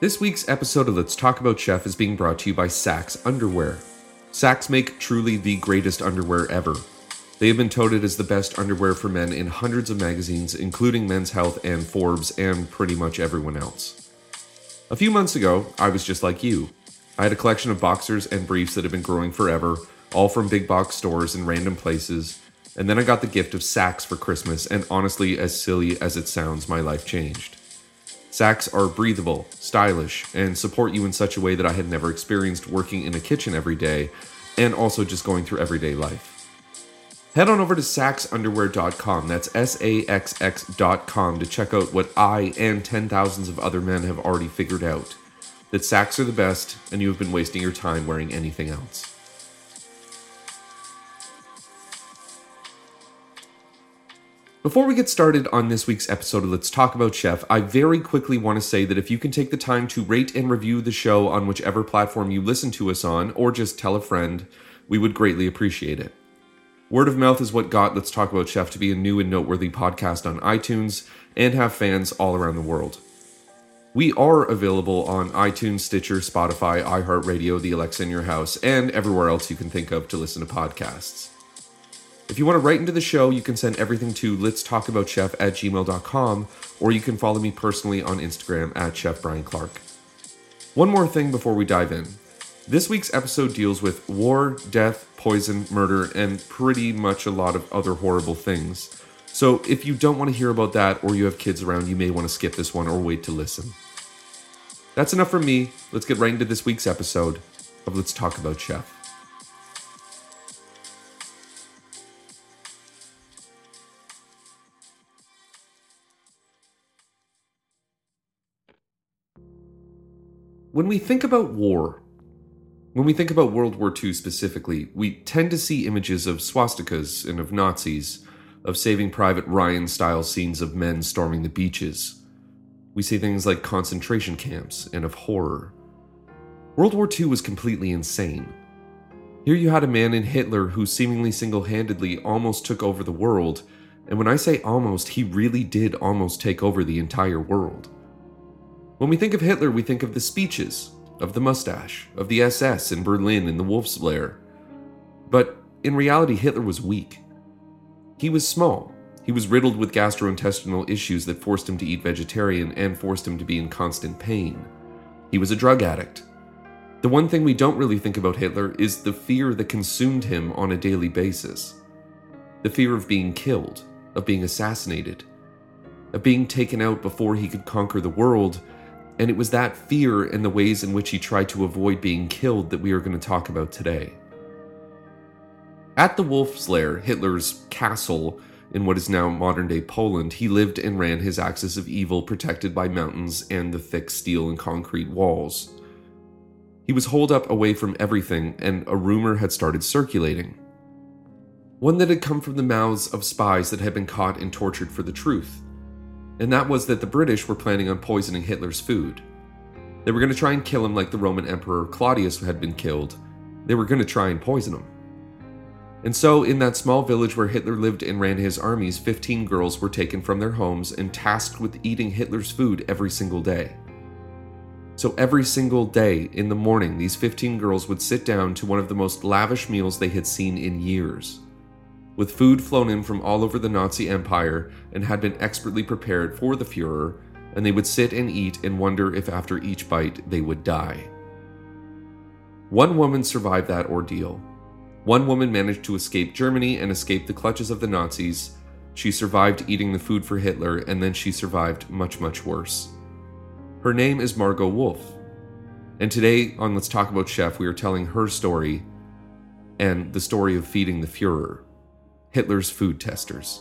This week's episode of Let's Talk About Chef is being brought to you by Saxx Underwear. Saxx make truly the greatest underwear ever. They have been touted as the best underwear for men in hundreds of magazines, including Men's Health and Forbes, and pretty much everyone else. A few months ago, I was just like you. I had a collection of boxers and briefs that have been growing forever, all from big box stores in random places, and then I got the gift of Saxx for Christmas, and honestly, as silly as it sounds, my life changed. Saxx are breathable, stylish, and support you in such a way that I had never experienced working in a kitchen every day and also just going through everyday life. Head on over to saxxunderwear.com, that's S A X X.com, to check out what I and ten thousands of other men have already figured out that Saxx are the best, and you have been wasting your time wearing anything else. Before we get started on this week's episode of Let's Talk About Chef, I very quickly want to say that if you can take the time to rate and review the show on whichever platform you listen to us on, or just tell a friend, we would greatly appreciate it. Word of mouth is what got Let's Talk About Chef to be a new and noteworthy podcast on iTunes and have fans all around the world. We are available on iTunes, Stitcher, Spotify, iHeartRadio, the Alexa in your house, and everywhere else you can think of to listen to podcasts. If you want to write into the show, you can send everything to let's talk about chef at gmail.com, or you can follow me personally on Instagram at Chef Brian Clark. One more thing before we dive in. This week's episode deals with war, death, poison, murder, and pretty much a lot of other horrible things. So if you don't want to hear about that or you have kids around, you may want to skip this one or wait to listen. That's enough from me. Let's get right into this week's episode of Let's Talk About Chef. When we think about war, when we think about World War II specifically, we tend to see images of swastikas and of Nazis, of Saving Private Ryan style scenes of men storming the beaches. We see things like concentration camps and of horror. World War II was completely insane. Here you had a man in Hitler who seemingly single handedly almost took over the world, and when I say almost, he really did almost take over the entire world. When we think of Hitler, we think of the speeches, of the mustache, of the SS in Berlin in the Wolf's Lair. But in reality, Hitler was weak. He was small. He was riddled with gastrointestinal issues that forced him to eat vegetarian and forced him to be in constant pain. He was a drug addict. The one thing we don't really think about Hitler is the fear that consumed him on a daily basis the fear of being killed, of being assassinated, of being taken out before he could conquer the world and it was that fear and the ways in which he tried to avoid being killed that we are going to talk about today. At the Wolf's Lair, Hitler's castle in what is now modern day Poland, he lived and ran his axis of evil protected by mountains and the thick steel and concrete walls. He was holed up away from everything, and a rumor had started circulating. One that had come from the mouths of spies that had been caught and tortured for the truth and that was that the British were planning on poisoning Hitler's food. They were going to try and kill him like the Roman Emperor Claudius had been killed. They were going to try and poison him. And so, in that small village where Hitler lived and ran his armies, 15 girls were taken from their homes and tasked with eating Hitler's food every single day. So, every single day in the morning, these 15 girls would sit down to one of the most lavish meals they had seen in years with food flown in from all over the Nazi Empire and had been expertly prepared for the Fuhrer, and they would sit and eat and wonder if after each bite they would die. One woman survived that ordeal. One woman managed to escape Germany and escape the clutches of the Nazis. She survived eating the food for Hitler, and then she survived much, much worse. Her name is Margot Wolk. And today on Let's Talk About Chef, we are telling her story and the story of feeding the Fuhrer. Hitler's food testers.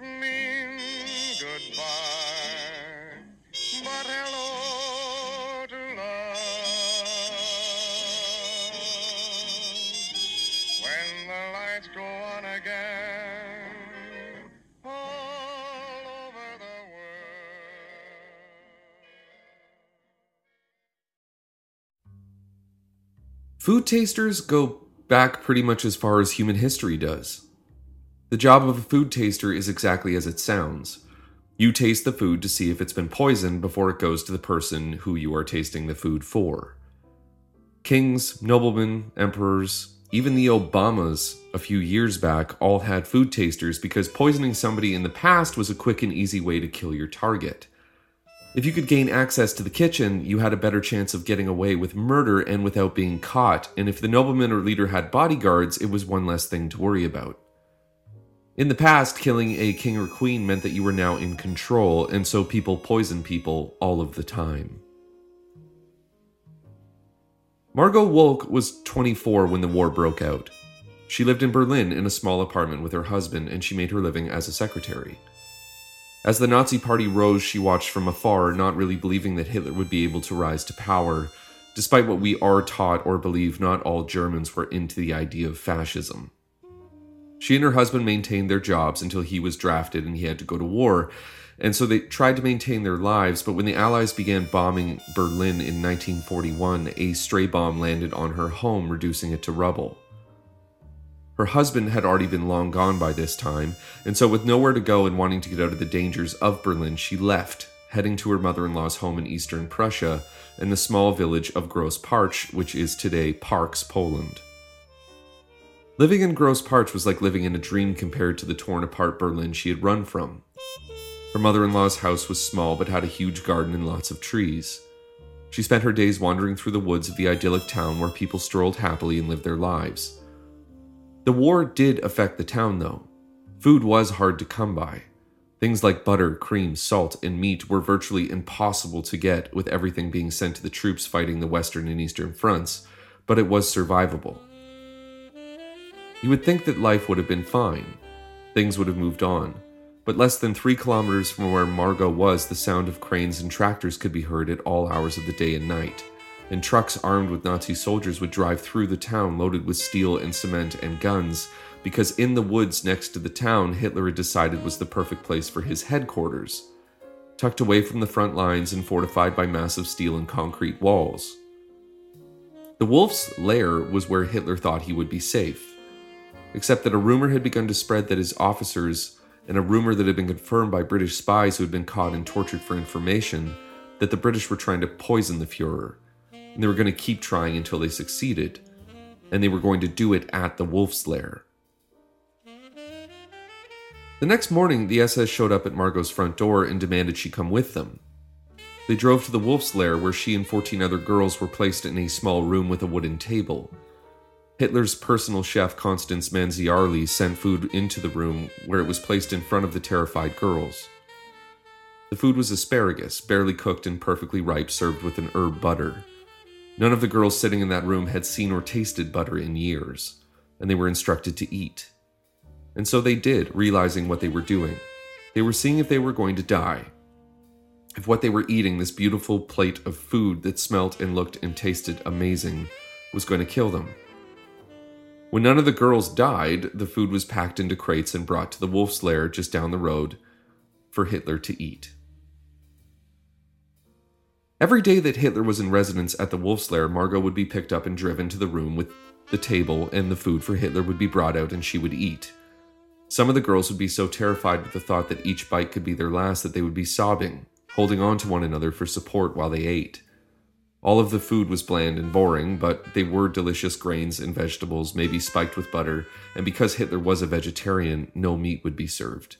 Don't mean goodbye, but hello to love. When the lights go on again. Food tasters go back pretty much as far as human history does. The job of a food taster is exactly as it sounds. You taste the food to see if it's been poisoned before it goes to the person who you are tasting the food for. Kings, noblemen, emperors, even the Obamas a few years back all had food tasters because poisoning somebody in the past was a quick and easy way to kill your target. If you could gain access to the kitchen, you had a better chance of getting away with murder and without being caught, and if the nobleman or leader had bodyguards, it was one less thing to worry about. In the past, killing a king or queen meant that you were now in control, and so people poison people all of the time. Margot Wolk was 24 when the war broke out. She lived in Berlin in a small apartment with her husband, and she made her living as a secretary. As the Nazi Party rose, she watched from afar, not really believing that Hitler would be able to rise to power. Despite what we are taught or believe, not all Germans were into the idea of fascism. She and her husband maintained their jobs until he was drafted and he had to go to war, and so they tried to maintain their lives. But when the Allies began bombing Berlin in 1941, a stray bomb landed on her home, reducing it to rubble. Her husband had already been long gone by this time, and so with nowhere to go and wanting to get out of the dangers of Berlin, she left, heading to her mother in law's home in eastern Prussia and the small village of Gross Partsch, which is today Parcz, Poland. Living in Gross Partsch was like living in a dream compared to the torn apart Berlin she had run from. Her mother in law's house was small but had a huge garden and lots of trees. She spent her days wandering through the woods of the idyllic town where people strolled happily and lived their lives. The war did affect the town, though. Food was hard to come by. Things like butter, cream, salt, and meat were virtually impossible to get, with everything being sent to the troops fighting the Western and Eastern fronts, but it was survivable. You would think that life would have been fine. Things would have moved on. But less than three kilometers from where Margot was, the sound of cranes and tractors could be heard at all hours of the day and night and trucks armed with Nazi soldiers would drive through the town loaded with steel and cement and guns, because in the woods next to the town, Hitler had decided was the perfect place for his headquarters, tucked away from the front lines and fortified by massive steel and concrete walls. The wolf's lair was where Hitler thought he would be safe, except that a rumor had begun to spread that his officers, and a rumor that had been confirmed by British spies who had been caught and tortured for information, that the British were trying to poison the Fuhrer and they were going to keep trying until they succeeded, and they were going to do it at the wolf's lair. The next morning, the SS showed up at Margot's front door and demanded she come with them. They drove to the wolf's lair where she and 14 other girls were placed in a small room with a wooden table. Hitler's personal chef Constanze Manziarly sent food into the room where it was placed in front of the terrified girls. The food was asparagus, barely cooked and perfectly ripe, served with an herb butter. None of the girls sitting in that room had seen or tasted butter in years, and they were instructed to eat. And so they did, realizing what they were doing. They were seeing if they were going to die. If what they were eating, this beautiful plate of food that smelt and looked and tasted amazing, was going to kill them. When none of the girls died, the food was packed into crates and brought to the wolf's lair just down the road for Hitler to eat. Every day that Hitler was in residence at the Wolf's Lair, Margot would be picked up and driven to the room with the table, and the food for Hitler would be brought out and she would eat. Some of the girls would be so terrified with the thought that each bite could be their last that they would be sobbing, holding on to one another for support while they ate. All of the food was bland and boring, but they were delicious grains and vegetables, maybe spiked with butter, and because Hitler was a vegetarian, no meat would be served.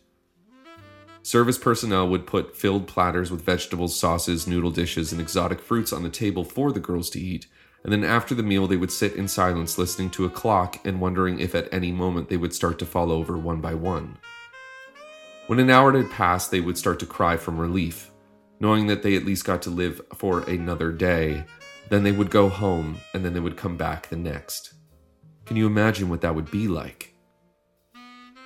Service personnel would put filled platters with vegetables, sauces, noodle dishes, and exotic fruits on the table for the girls to eat, and then after the meal, they would sit in silence listening to a clock and wondering if at any moment they would start to fall over one by one. When an hour had passed, they would start to cry from relief, knowing that they at least got to live for another day. Then they would go home, and then they would come back the next. Can you imagine what that would be like?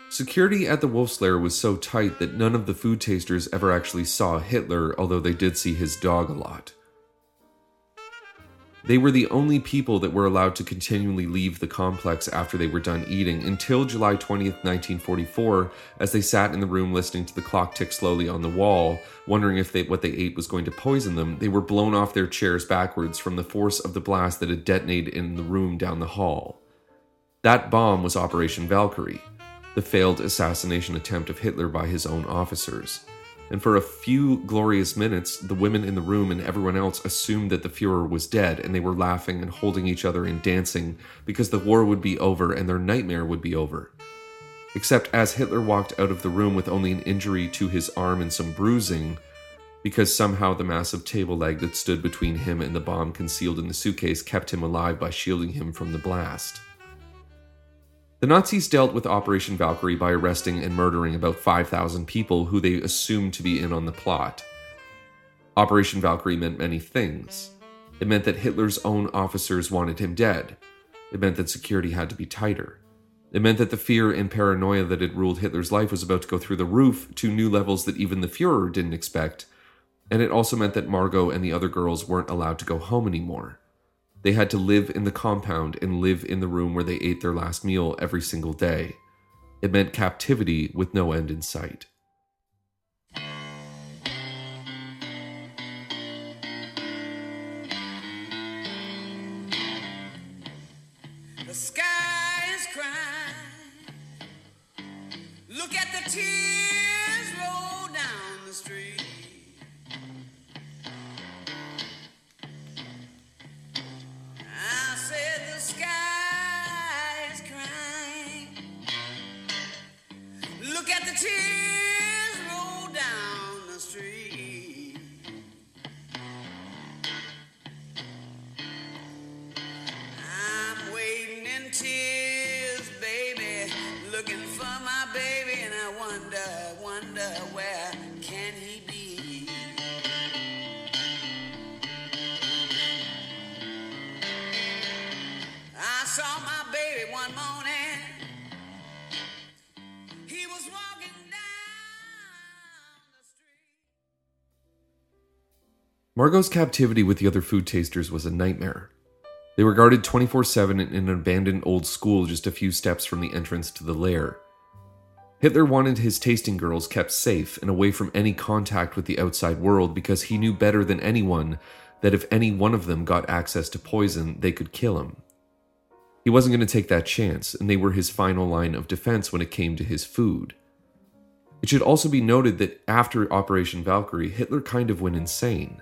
Security at the Wolf's Lair was so tight that none of the food tasters ever actually saw Hitler, although they did see his dog a lot. They were the only people that were allowed to continually leave the complex after they were done eating until July 20th, 1944, as they sat in the room listening to the clock tick slowly on the wall, wondering if they, what they ate was going to poison them. They were blown off their chairs backwards from the force of the blast that had detonated in the room down the hall. That bomb was Operation Valkyrie, the failed assassination attempt of Hitler by his own officers and for a few glorious minutes, the women in the room and everyone else assumed that the Fuhrer was dead, and they were laughing and holding each other and dancing because the war would be over and their nightmare would be over. Except as Hitler walked out of the room with only an injury to his arm and some bruising, because somehow the massive table leg that stood between him and the bomb concealed in the suitcase kept him alive by shielding him from the blast. The Nazis dealt with Operation Valkyrie by arresting and murdering about 5,000 people who they assumed to be in on the plot. Operation Valkyrie meant many things. It meant that Hitler's own officers wanted him dead. It meant that security had to be tighter. It meant that the fear and paranoia that had ruled Hitler's life was about to go through the roof to new levels that even the Fuhrer didn't expect. And it also meant that Margot and the other girls weren't allowed to go home anymore. They had to live in the compound and live in the room where they ate their last meal every single day. It meant captivity with no end in sight. Margot's captivity with the other food tasters was a nightmare. They were guarded 24 7 in an abandoned old school just a few steps from the entrance to the lair. Hitler wanted his tasting girls kept safe and away from any contact with the outside world because he knew better than anyone that if any one of them got access to poison, they could kill him. He wasn't going to take that chance, and they were his final line of defense when it came to his food. It should also be noted that after Operation Valkyrie, Hitler kind of went insane.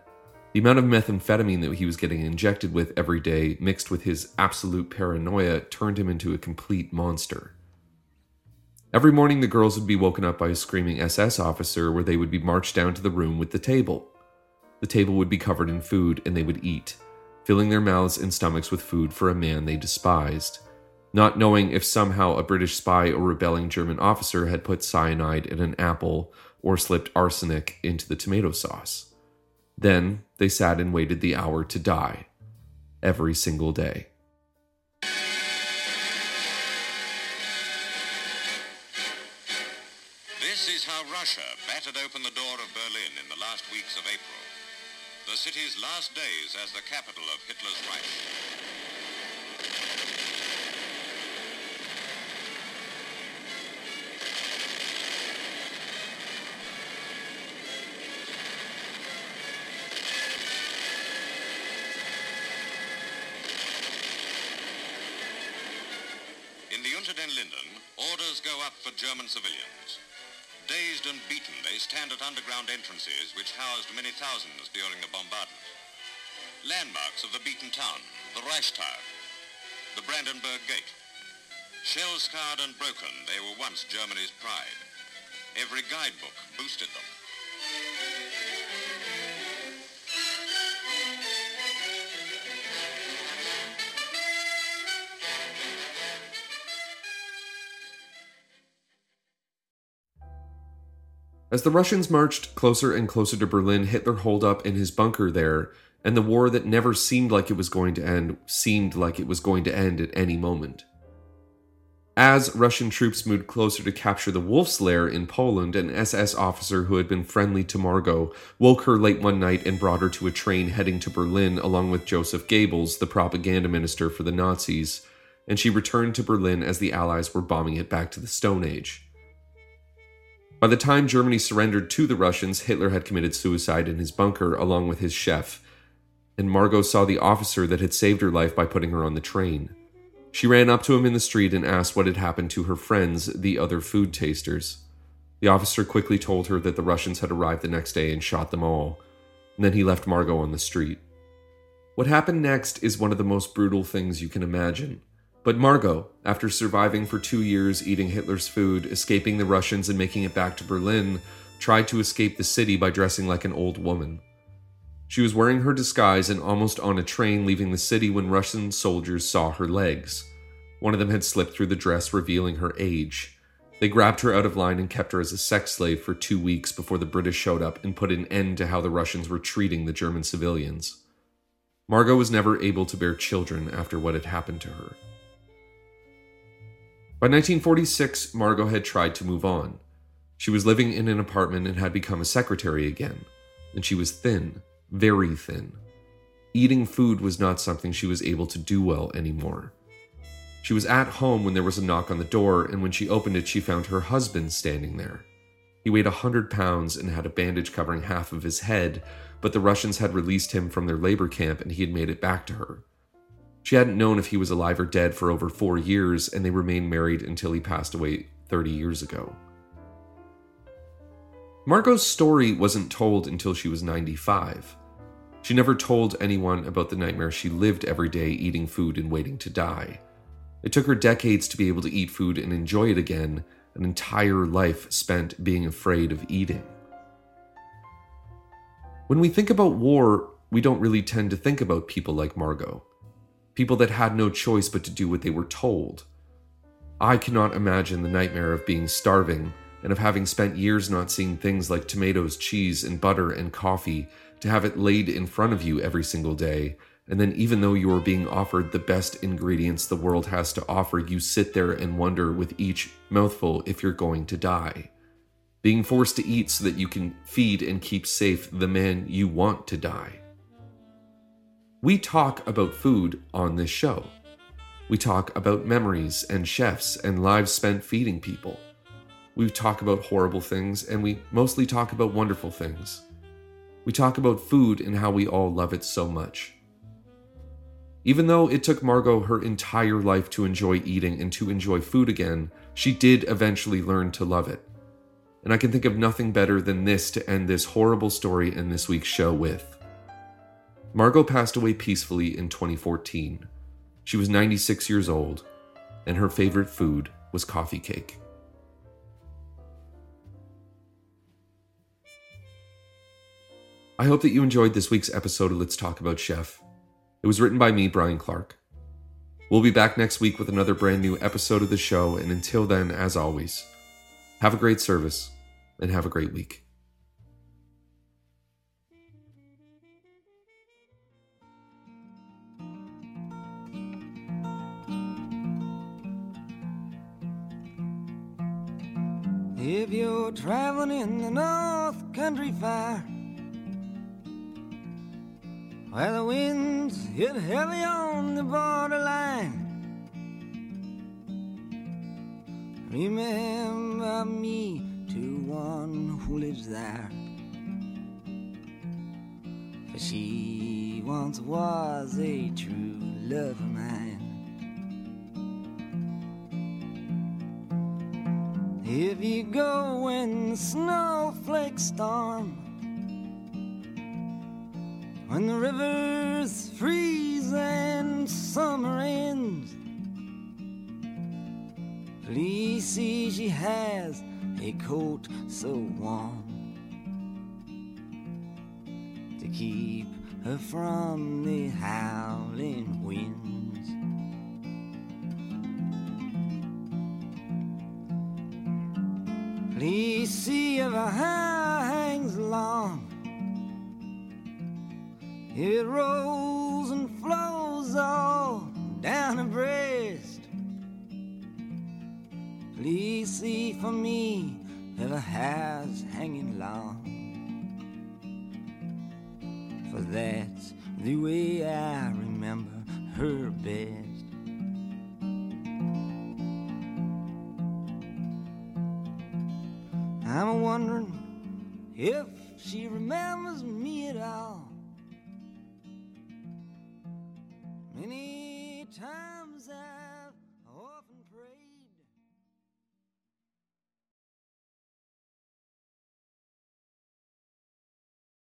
The amount of methamphetamine that he was getting injected with every day, mixed with his absolute paranoia, turned him into a complete monster. Every morning, the girls would be woken up by a screaming SS officer where they would be marched down to the room with the table. The table would be covered in food and they would eat, filling their mouths and stomachs with food for a man they despised, not knowing if somehow a British spy or rebelling German officer had put cyanide in an apple or slipped arsenic into the tomato sauce. Then they sat and waited the hour to die, every single day. This is how Russia battered open the door of Berlin in the last weeks of April. The city's last days as the capital of Hitler's Reich. In the Linden, orders go up for German civilians. Dazed and beaten, they stand at underground entrances which housed many thousands during the bombardment. Landmarks of the beaten town, the Reichstag, the Brandenburg Gate. Shell-scarred and broken, they were once Germany's pride. Every guidebook boosted them. As the Russians marched closer and closer to Berlin, Hitler holed up in his bunker there, and the war that never seemed like it was going to end seemed like it was going to end at any moment. As Russian troops moved closer to capture the Wolf's Lair in Poland, an SS officer who had been friendly to Margot woke her late one night and brought her to a train heading to Berlin along with Joseph Goebbels, the propaganda minister for the Nazis, and she returned to Berlin as the Allies were bombing it back to the Stone Age. By the time Germany surrendered to the Russians, Hitler had committed suicide in his bunker along with his chef, and Margot saw the officer that had saved her life by putting her on the train. She ran up to him in the street and asked what had happened to her friends, the other food tasters. The officer quickly told her that the Russians had arrived the next day and shot them all, and then he left Margot on the street. What happened next is one of the most brutal things you can imagine. But Margot, after surviving for two years eating Hitler's food, escaping the Russians, and making it back to Berlin, tried to escape the city by dressing like an old woman. She was wearing her disguise and almost on a train leaving the city when Russian soldiers saw her legs. One of them had slipped through the dress, revealing her age. They grabbed her out of line and kept her as a sex slave for two weeks before the British showed up and put an end to how the Russians were treating the German civilians. Margot was never able to bear children after what had happened to her. By 1946, Margot had tried to move on. She was living in an apartment and had become a secretary again, and she was thin very thin. Eating food was not something she was able to do well anymore. She was at home when there was a knock on the door, and when she opened it, she found her husband standing there. He weighed a hundred pounds and had a bandage covering half of his head, but the Russians had released him from their labor camp and he had made it back to her. She hadn't known if he was alive or dead for over four years, and they remained married until he passed away 30 years ago. Margot's story wasn't told until she was 95. She never told anyone about the nightmare she lived every day eating food and waiting to die. It took her decades to be able to eat food and enjoy it again, an entire life spent being afraid of eating. When we think about war, we don't really tend to think about people like Margot, people that had no choice but to do what they were told. I cannot imagine the nightmare of being starving and of having spent years not seeing things like tomatoes, cheese, and butter and coffee, to have it laid in front of you every single day. And then, even though you are being offered the best ingredients the world has to offer, you sit there and wonder with each mouthful if you're going to die. Being forced to eat so that you can feed and keep safe the man you want to die. We talk about food on this show. We talk about memories and chefs and lives spent feeding people. We talk about horrible things and we mostly talk about wonderful things. We talk about food and how we all love it so much. Even though it took Margot her entire life to enjoy eating and to enjoy food again, she did eventually learn to love it. And I can think of nothing better than this to end this horrible story in this week's show with. Margot passed away peacefully in 2014. She was 96 years old, and her favorite food was coffee cake. I hope that you enjoyed this week's episode of Let's Talk About Chef. It was written by me, Brian Clark. We'll be back next week with another brand new episode of the show, and until then, as always, have a great service and have a great week. If you're traveling in the North Country Fire, where the winds hit heavy on the borderline, remember me to one who lives there. For she once was a true love of mine. If you go when the snowflakes storm, when the rivers freeze and summer ends, please see she has a coat so warm to keep her from the howling winds. Please see if her hair hangs long. It rolls and flows all down her breast. Lacey for me ever has hanging long. For that's the way I remember her